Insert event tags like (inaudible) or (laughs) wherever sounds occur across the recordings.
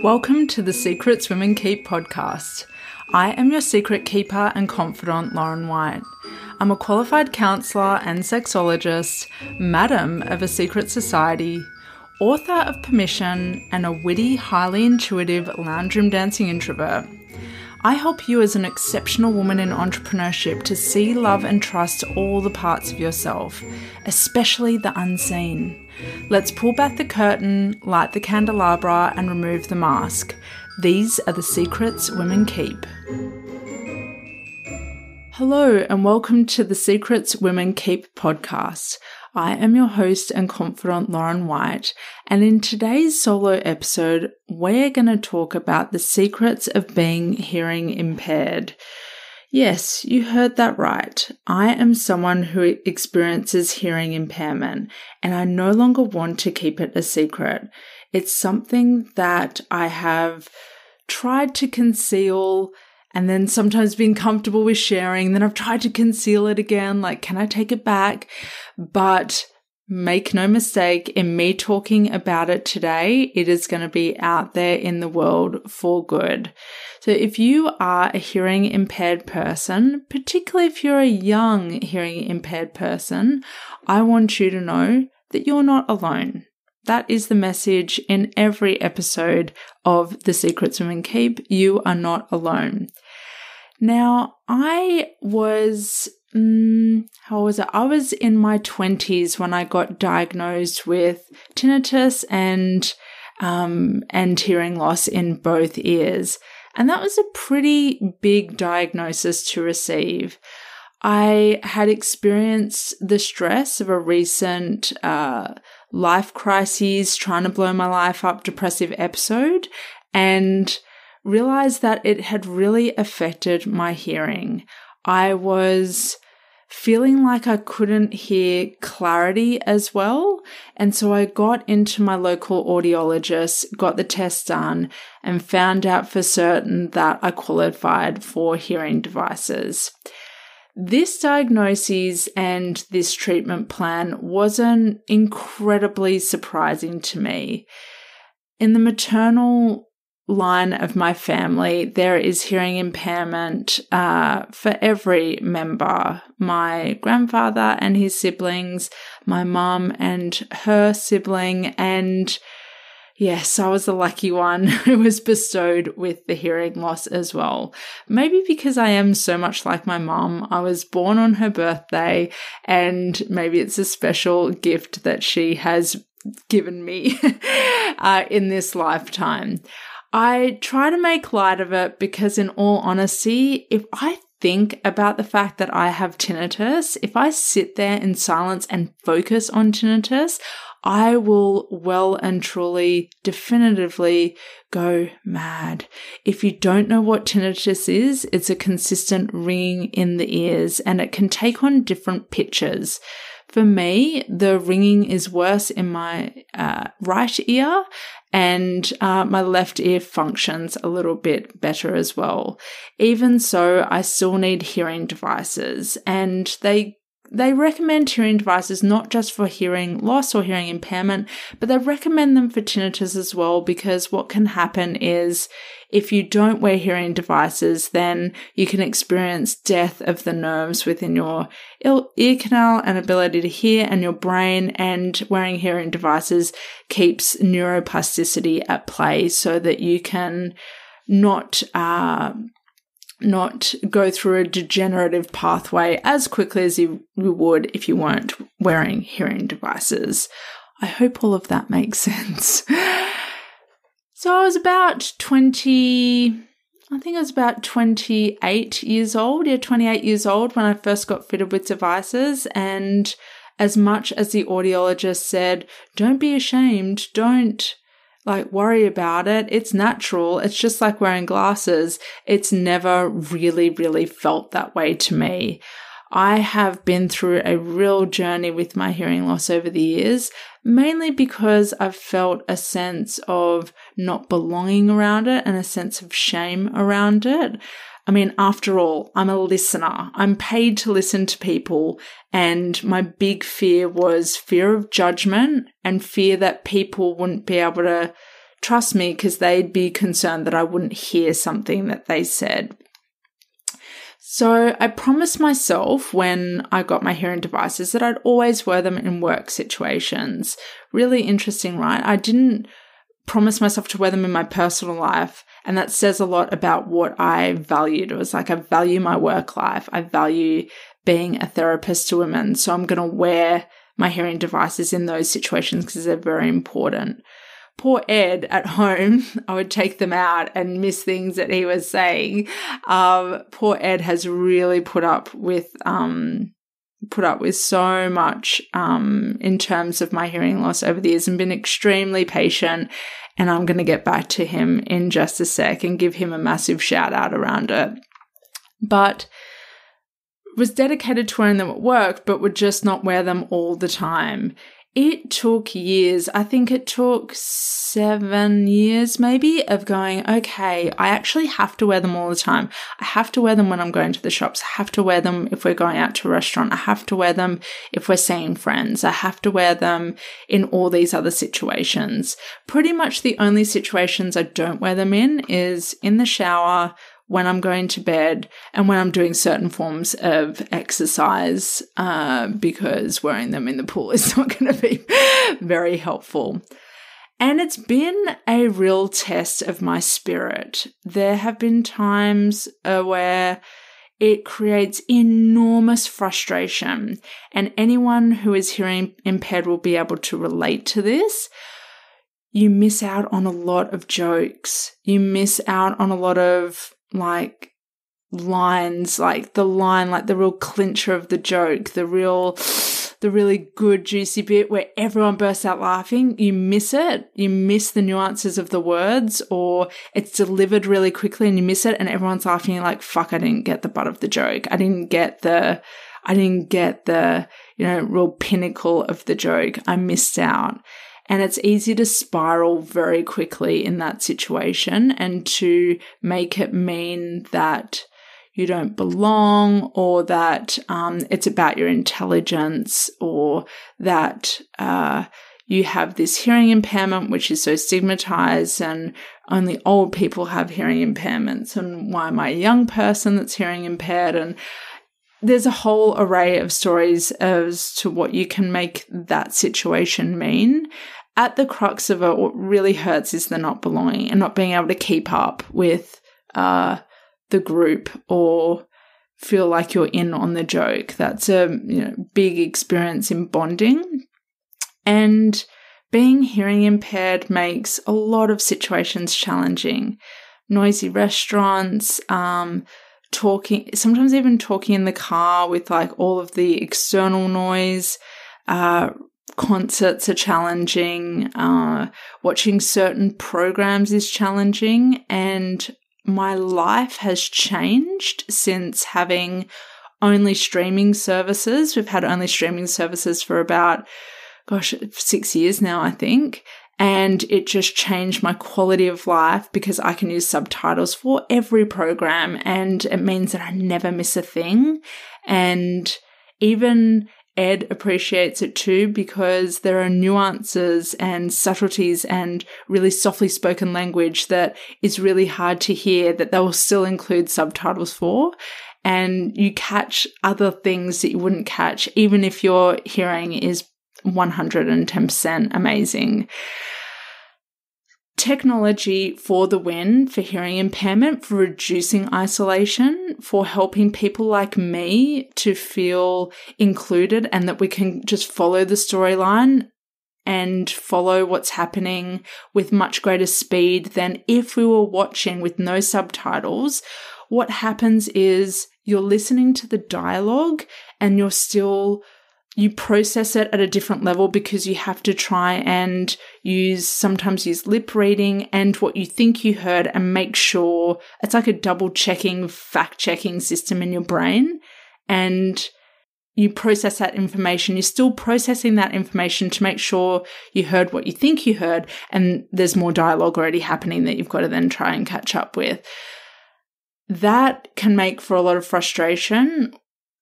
Welcome to the Secrets Women Keep podcast. I am your secret keeper and confidant, Lauren White. I'm a qualified counsellor and sexologist, madam of a secret society, author of Permission, and a witty, highly intuitive lounge room dancing introvert. I help you as an exceptional woman in entrepreneurship to see, love, and trust all the parts of yourself, especially the unseen. Let's pull back the curtain, light the candelabra, and remove the mask. These are the secrets women keep. Hello, and welcome to the Secrets Women Keep podcast. I am your host and confidant, Lauren White, and in today's solo episode, we're going to talk about the secrets of being hearing impaired. Yes, you heard that right. I am someone who experiences hearing impairment, and I no longer want to keep it a secret. It's something that I have tried to conceal and then sometimes been comfortable with sharing. Then I've tried to conceal it again. Like, can I take it back? But make no mistake, in me talking about it today, it is going to be out there in the world for good. So if you are a hearing impaired person, particularly if you're a young hearing impaired person, I want you to know that you're not alone. That is the message in every episode of The Secrets Women Keep. You are not alone. Now, I was, um, how was it? I was in my 20s when I got diagnosed with tinnitus and, um, and hearing loss in both ears. And that was a pretty big diagnosis to receive. I had experienced the stress of a recent, uh, life crises, trying to blow my life up depressive episode, and realized that it had really affected my hearing. I was feeling like I couldn't hear clarity as well. And so I got into my local audiologist, got the test done, and found out for certain that I qualified for hearing devices. This diagnosis and this treatment plan wasn't incredibly surprising to me. In the maternal line of my family, there is hearing impairment uh, for every member. My grandfather and his siblings, my mum and her sibling, and Yes, I was the lucky one (laughs) who was bestowed with the hearing loss as well. Maybe because I am so much like my mum, I was born on her birthday, and maybe it's a special gift that she has given me (laughs) uh, in this lifetime. I try to make light of it because, in all honesty, if I think about the fact that I have tinnitus, if I sit there in silence and focus on tinnitus, I will well and truly, definitively go mad. If you don't know what tinnitus is, it's a consistent ringing in the ears and it can take on different pitches. For me, the ringing is worse in my uh, right ear, and uh, my left ear functions a little bit better as well. Even so, I still need hearing devices, and they they recommend hearing devices not just for hearing loss or hearing impairment, but they recommend them for tinnitus as well because what can happen is if you don't wear hearing devices, then you can experience death of the nerves within your ear canal and ability to hear and your brain. And wearing hearing devices keeps neuroplasticity at play so that you can not, uh, not go through a degenerative pathway as quickly as you would if you weren't wearing hearing devices. I hope all of that makes (laughs) sense. so I was about 20, I think I was about 28 years old. Yeah, 28 years old when I first got fitted with devices. And as much as the audiologist said, don't be ashamed, don't like worry about it. It's natural. It's just like wearing glasses. It's never really, really felt that way to me. I have been through a real journey with my hearing loss over the years, mainly because I've felt a sense of not belonging around it and a sense of shame around it. I mean, after all, I'm a listener. I'm paid to listen to people. And my big fear was fear of judgment and fear that people wouldn't be able to trust me because they'd be concerned that I wouldn't hear something that they said. So I promised myself when I got my hearing devices that I'd always wear them in work situations. Really interesting, right? I didn't promise myself to wear them in my personal life. And that says a lot about what I valued. It was like, I value my work life. I value being a therapist to women. So I'm going to wear my hearing devices in those situations because they're very important. Poor Ed at home, (laughs) I would take them out and miss things that he was saying. Um, poor Ed has really put up with, um, put up with so much um, in terms of my hearing loss over the years and been extremely patient. And I'm going to get back to him in just a sec and give him a massive shout out around it. But was dedicated to wearing them at work, but would just not wear them all the time. It took years. I think it took seven years, maybe, of going, okay, I actually have to wear them all the time. I have to wear them when I'm going to the shops. I have to wear them if we're going out to a restaurant. I have to wear them if we're seeing friends. I have to wear them in all these other situations. Pretty much the only situations I don't wear them in is in the shower when I'm going to bed and when I'm doing certain forms of exercise, uh, because wearing them in the pool (laughs) is not going to be very helpful. And it's been a real test of my spirit. There have been times uh, where it creates enormous frustration. And anyone who is hearing impaired will be able to relate to this. You miss out on a lot of jokes. You miss out on a lot of like lines, like the line, like the real clincher of the joke, the real, the really good juicy bit where everyone bursts out laughing. You miss it. You miss the nuances of the words or it's delivered really quickly and you miss it and everyone's laughing. You're like, fuck, I didn't get the butt of the joke. I didn't get the, I didn't get the, you know, real pinnacle of the joke. I missed out. And it's easy to spiral very quickly in that situation and to make it mean that you don't belong or that um, it's about your intelligence or that uh, you have this hearing impairment, which is so stigmatized and only old people have hearing impairments. And why am I a young person that's hearing impaired? And there's a whole array of stories as to what you can make that situation mean at the crux of it, what really hurts is the not belonging and not being able to keep up with uh, the group or feel like you're in on the joke. That's a you know, big experience in bonding. And being hearing impaired makes a lot of situations challenging. Noisy restaurants, um, talking, sometimes even talking in the car with like all of the external noise, uh, concerts are challenging, uh, watching certain programs is challenging, and my life has changed since having only streaming services. We've had only streaming services for about, gosh, six years now, I think. And it just changed my quality of life because I can use subtitles for every program and it means that I never miss a thing. And even Ed appreciates it too because there are nuances and subtleties and really softly spoken language that is really hard to hear that they will still include subtitles for. And you catch other things that you wouldn't catch, even if your hearing is 110% amazing technology for the win for hearing impairment, for reducing isolation, for helping people like me to feel included and that we can just follow the storyline and follow what's happening with much greater speed than if we were watching with no subtitles. What happens is you're listening to the dialogue and you're still you process it at a different level because you have to try and use sometimes use lip reading and what you think you heard and make sure it's like a double checking, fact checking system in your brain. And you process that information. You're still processing that information to make sure you heard what you think you heard. And there's more dialogue already happening that you've got to then try and catch up with. that can make for a lot of frustration,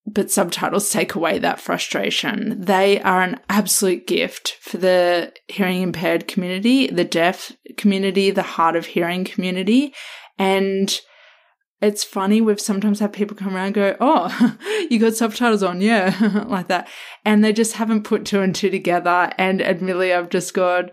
but subtitles take away that frustration. They are an absolute gift for the hearing impaired community, the deaf community, the hard of hearing community. And it's funny, we've sometimes had people come around and go, Oh, (laughs) you got subtitles on, yeah, (laughs) like that. And they just haven't put two and two together. And admittedly, I've just gone,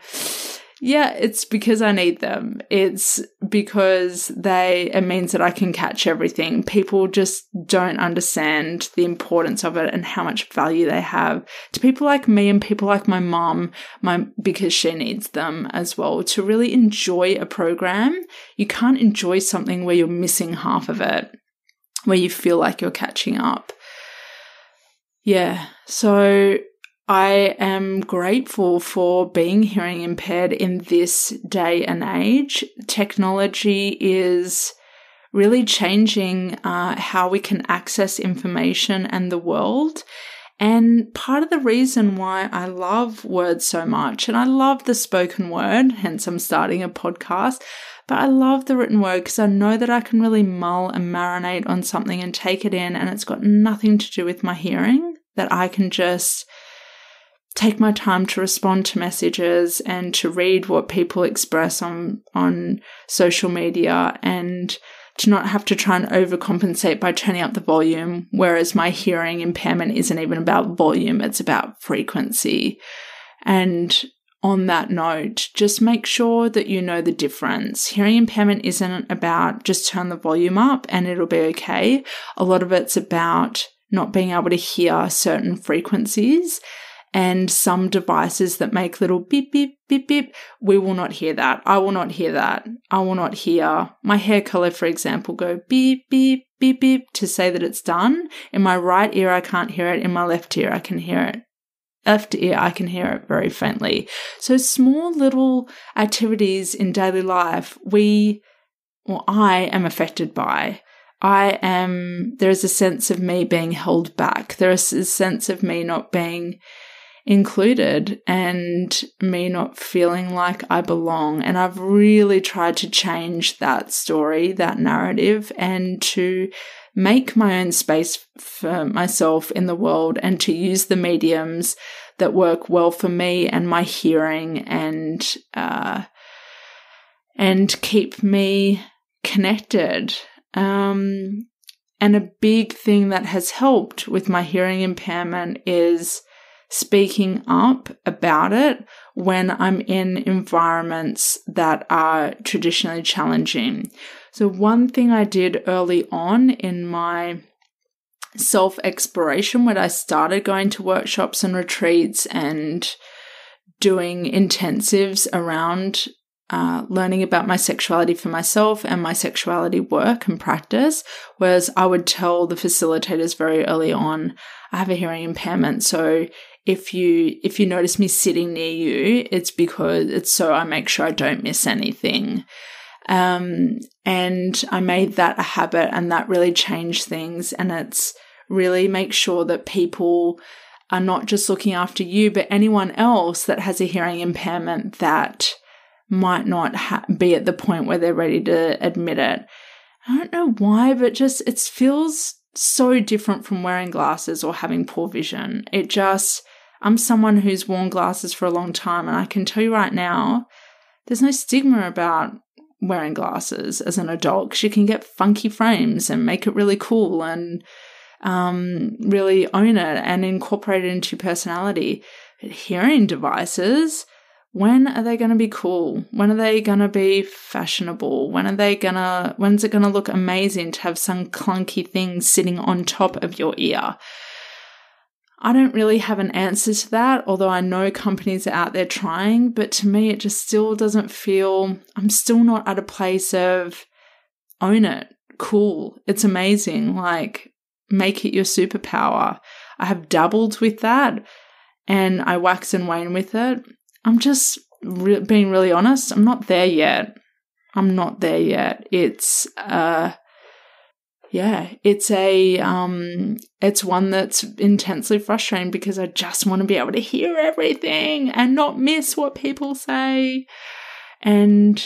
yeah, it's because I need them. It's because they, it means that I can catch everything. People just don't understand the importance of it and how much value they have to people like me and people like my mom, my, because she needs them as well to really enjoy a program. You can't enjoy something where you're missing half of it, where you feel like you're catching up. Yeah. So I am grateful for being hearing impaired in this day and age. Technology is really changing uh, how we can access information and the world. And part of the reason why I love words so much, and I love the spoken word, hence I'm starting a podcast, but I love the written word because I know that I can really mull and marinate on something and take it in, and it's got nothing to do with my hearing, that I can just take my time to respond to messages and to read what people express on on social media and to not have to try and overcompensate by turning up the volume whereas my hearing impairment isn't even about volume it's about frequency and on that note, just make sure that you know the difference. Hearing impairment isn't about just turn the volume up and it'll be okay. A lot of it's about not being able to hear certain frequencies and some devices that make little beep, beep, beep, beep, we will not hear that. I will not hear that. I will not hear my hair color, for example, go beep, beep, beep, beep to say that it's done. In my right ear, I can't hear it. In my left ear, I can hear it. Left ear, I can hear it very faintly. So small little activities in daily life, we, or I am affected by. I am, there is a sense of me being held back. There is a sense of me not being included and me not feeling like I belong. And I've really tried to change that story, that narrative, and to make my own space for myself in the world and to use the mediums that work well for me and my hearing and, uh, and keep me connected. Um, and a big thing that has helped with my hearing impairment is speaking up about it when I'm in environments that are traditionally challenging. So, one thing I did early on in my self exploration when I started going to workshops and retreats and doing intensives around uh, learning about my sexuality for myself and my sexuality work and practice was I would tell the facilitators very early on, I have a hearing impairment. So if you if you notice me sitting near you, it's because it's so I make sure I don't miss anything. Um, and I made that a habit, and that really changed things. And it's really make sure that people are not just looking after you, but anyone else that has a hearing impairment that might not ha- be at the point where they're ready to admit it. I don't know why, but just it feels so different from wearing glasses or having poor vision. It just I'm someone who's worn glasses for a long time, and I can tell you right now, there's no stigma about wearing glasses as an adult because you can get funky frames and make it really cool and um, really own it and incorporate it into your personality. But hearing devices, when are they going to be cool? When are they going to be fashionable? When are they going to, when's it going to look amazing to have some clunky thing sitting on top of your ear? I don't really have an answer to that, although I know companies are out there trying, but to me, it just still doesn't feel, I'm still not at a place of own it, cool, it's amazing, like make it your superpower. I have dabbled with that and I wax and wane with it. I'm just re- being really honest, I'm not there yet. I'm not there yet. It's, uh, yeah, it's a um it's one that's intensely frustrating because I just want to be able to hear everything and not miss what people say and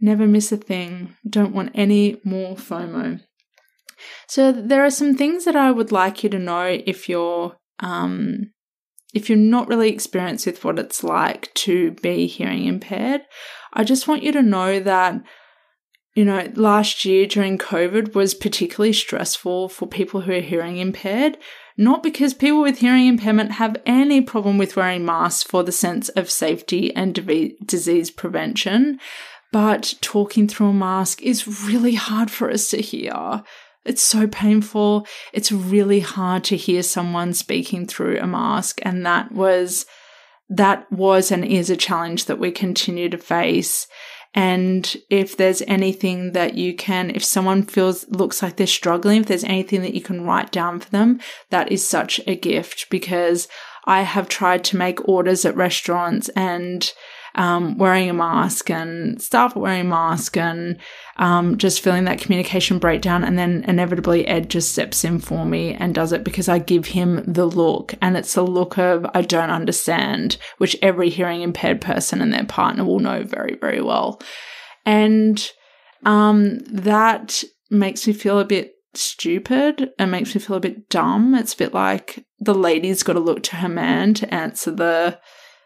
never miss a thing. Don't want any more FOMO. So there are some things that I would like you to know if you're um, if you're not really experienced with what it's like to be hearing impaired. I just want you to know that you know, last year during COVID was particularly stressful for people who are hearing impaired, not because people with hearing impairment have any problem with wearing masks for the sense of safety and disease prevention, but talking through a mask is really hard for us to hear. It's so painful. It's really hard to hear someone speaking through a mask. And that was, that was and is a challenge that we continue to face. And if there's anything that you can, if someone feels, looks like they're struggling, if there's anything that you can write down for them, that is such a gift because I have tried to make orders at restaurants and um, wearing a mask and staff wearing a mask and um, just feeling that communication breakdown. And then inevitably Ed just steps in for me and does it because I give him the look. And it's the look of, I don't understand, which every hearing impaired person and their partner will know very, very well. And um, that makes me feel a bit stupid and makes me feel a bit dumb. It's a bit like the lady's got to look to her man to answer the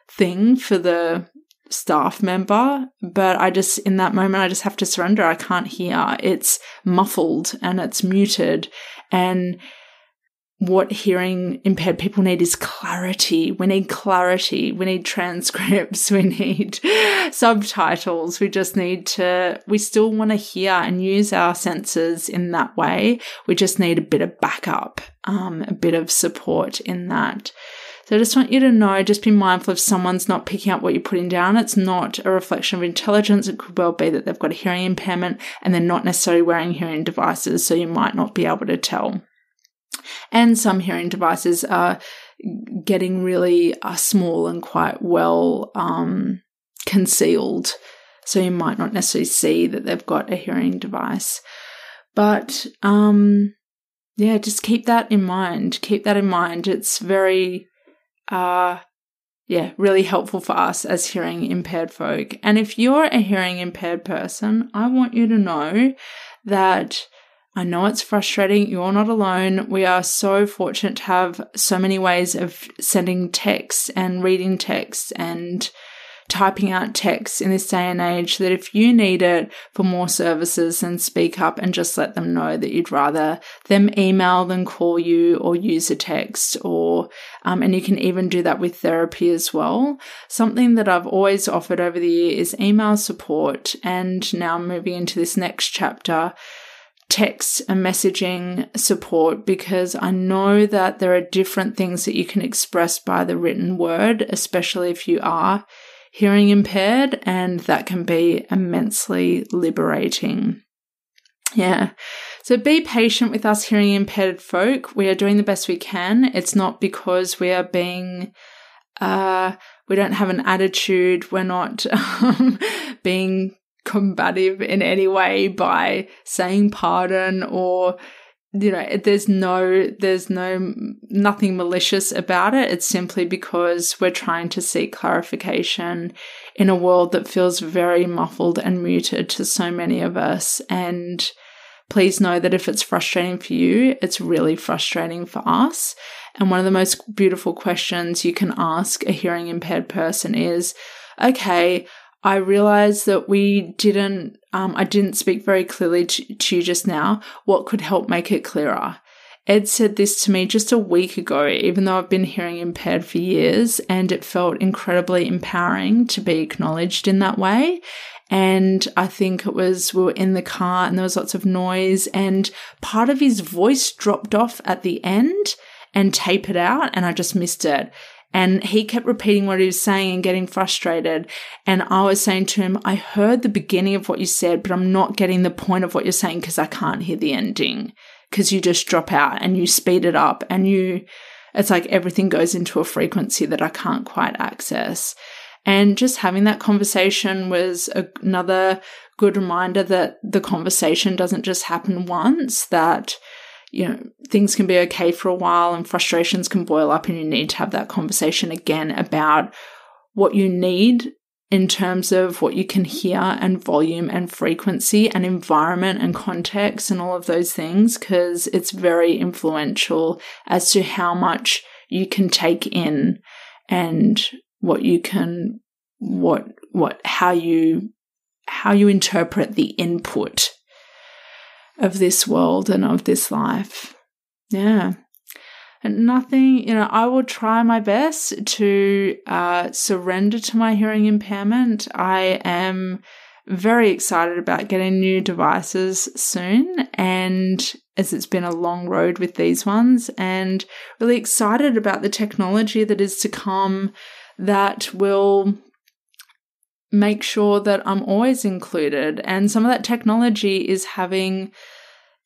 thing for the staff member, but I just, in that moment, I just have to surrender. I can't hear. It's muffled and it's muted. And what hearing impaired people need is clarity. We need clarity. We need transcripts. (laughs) We need subtitles. We just need to, we still want to hear and use our senses in that way. We just need a bit of backup, um, a bit of support in that. So I just want you to know, just be mindful if someone's not picking up what you're putting down. It's not a reflection of intelligence. It could well be that they've got a hearing impairment and they're not necessarily wearing hearing devices. So you might not be able to tell. And some hearing devices are getting really uh, small and quite well um, concealed. So you might not necessarily see that they've got a hearing device. But um, yeah, just keep that in mind. Keep that in mind. It's very are, yeah, really helpful for us as hearing impaired folk. And if you're a hearing impaired person, I want you to know that I know it's frustrating. You're not alone. We are so fortunate to have so many ways of sending texts and reading texts and typing out text in this day and age that if you need it for more services, then speak up and just let them know that you'd rather them email than call you or use a text or, um, and you can even do that with therapy as well. Something that I've always offered over the year is email support. And now moving into this next chapter, text and messaging support because I know that there are different things that you can express by the written word, especially if you are hearing impaired, and that can be immensely liberating. Yeah. So be patient with us hearing impaired folk. We are doing the best we can. It's not because we are being, uh, we don't have an attitude. We're not (laughs) um, being combative in any way by saying pardon or you know there's no there's no nothing malicious about it. It's simply because we're trying to seek clarification in a world that feels very muffled and muted to so many of us. And please know that if it's frustrating for you it's really frustrating for us. And one of the most beautiful questions you can ask a hearing impaired person is okay I realized that we didn't, um, I didn't speak very clearly to, to you just now. What could help make it clearer? Ed said this to me just a week ago, even though I've been hearing impaired for years, and it felt incredibly empowering to be acknowledged in that way. And I think it was, we were in the car and there was lots of noise, and part of his voice dropped off at the end and tapered out, and I just missed it. And he kept repeating what he was saying and getting frustrated. And I was saying to him, I heard the beginning of what you said, but I'm not getting the point of what you're saying because I can't hear the ending. Because you just drop out and you speed it up and you, it's like everything goes into a frequency that I can't quite access. And just having that conversation was another good reminder that the conversation doesn't just happen once, that you know, things can be okay for a while and frustrations can boil up, and you need to have that conversation again about what you need in terms of what you can hear and volume and frequency and environment and context and all of those things because it's very influential as to how much you can take in and what you can what what how you how you interpret the input of this world and of this life. Yeah And nothing, you know, I will try my best to uh, surrender to my hearing impairment. I am very excited about getting new devices soon and as it's been a long road with these ones and really excited about the technology that is to come that will make sure that I'm always included and some of that technology is having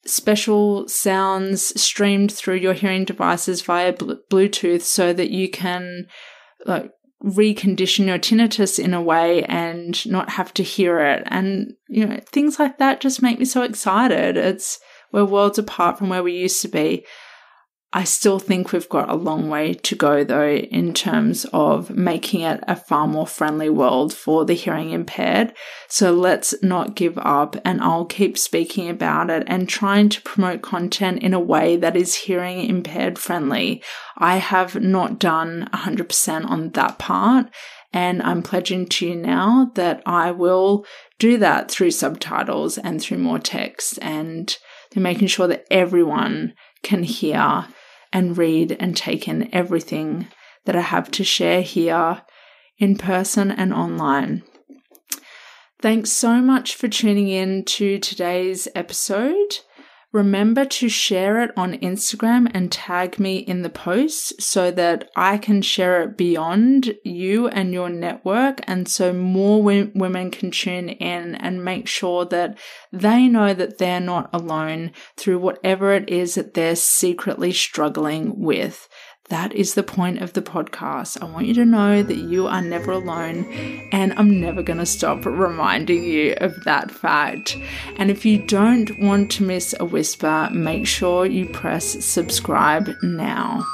special sounds streamed through your hearing devices via Bluetooth so that you can like recondition your tinnitus in a way and not have to hear it. And, you know, things like that just make me so excited. It's, we're worlds apart from where we used to be. I still think we've got a long way to go, though, in terms of making it a far more friendly world for the hearing impaired. So let's not give up, and I'll keep speaking about it and trying to promote content in a way that is hearing impaired friendly. I have not done 100% on that part, and I'm pledging to you now that I will do that through subtitles and through more text and making sure that everyone can hear and read and take in everything that I have to share here in person and online. Thanks so much for tuning in to today's episode. Remember to share it on Instagram and tag me in the post so that I can share it beyond you and your network. And so more women can tune in and make sure that they know that they're not alone through whatever it is that they're secretly struggling with. That is the point of the podcast. I want you to know that you are never alone, and I'm never going to stop reminding you of that fact. And if you don't want to miss a whisper, make sure you press subscribe now.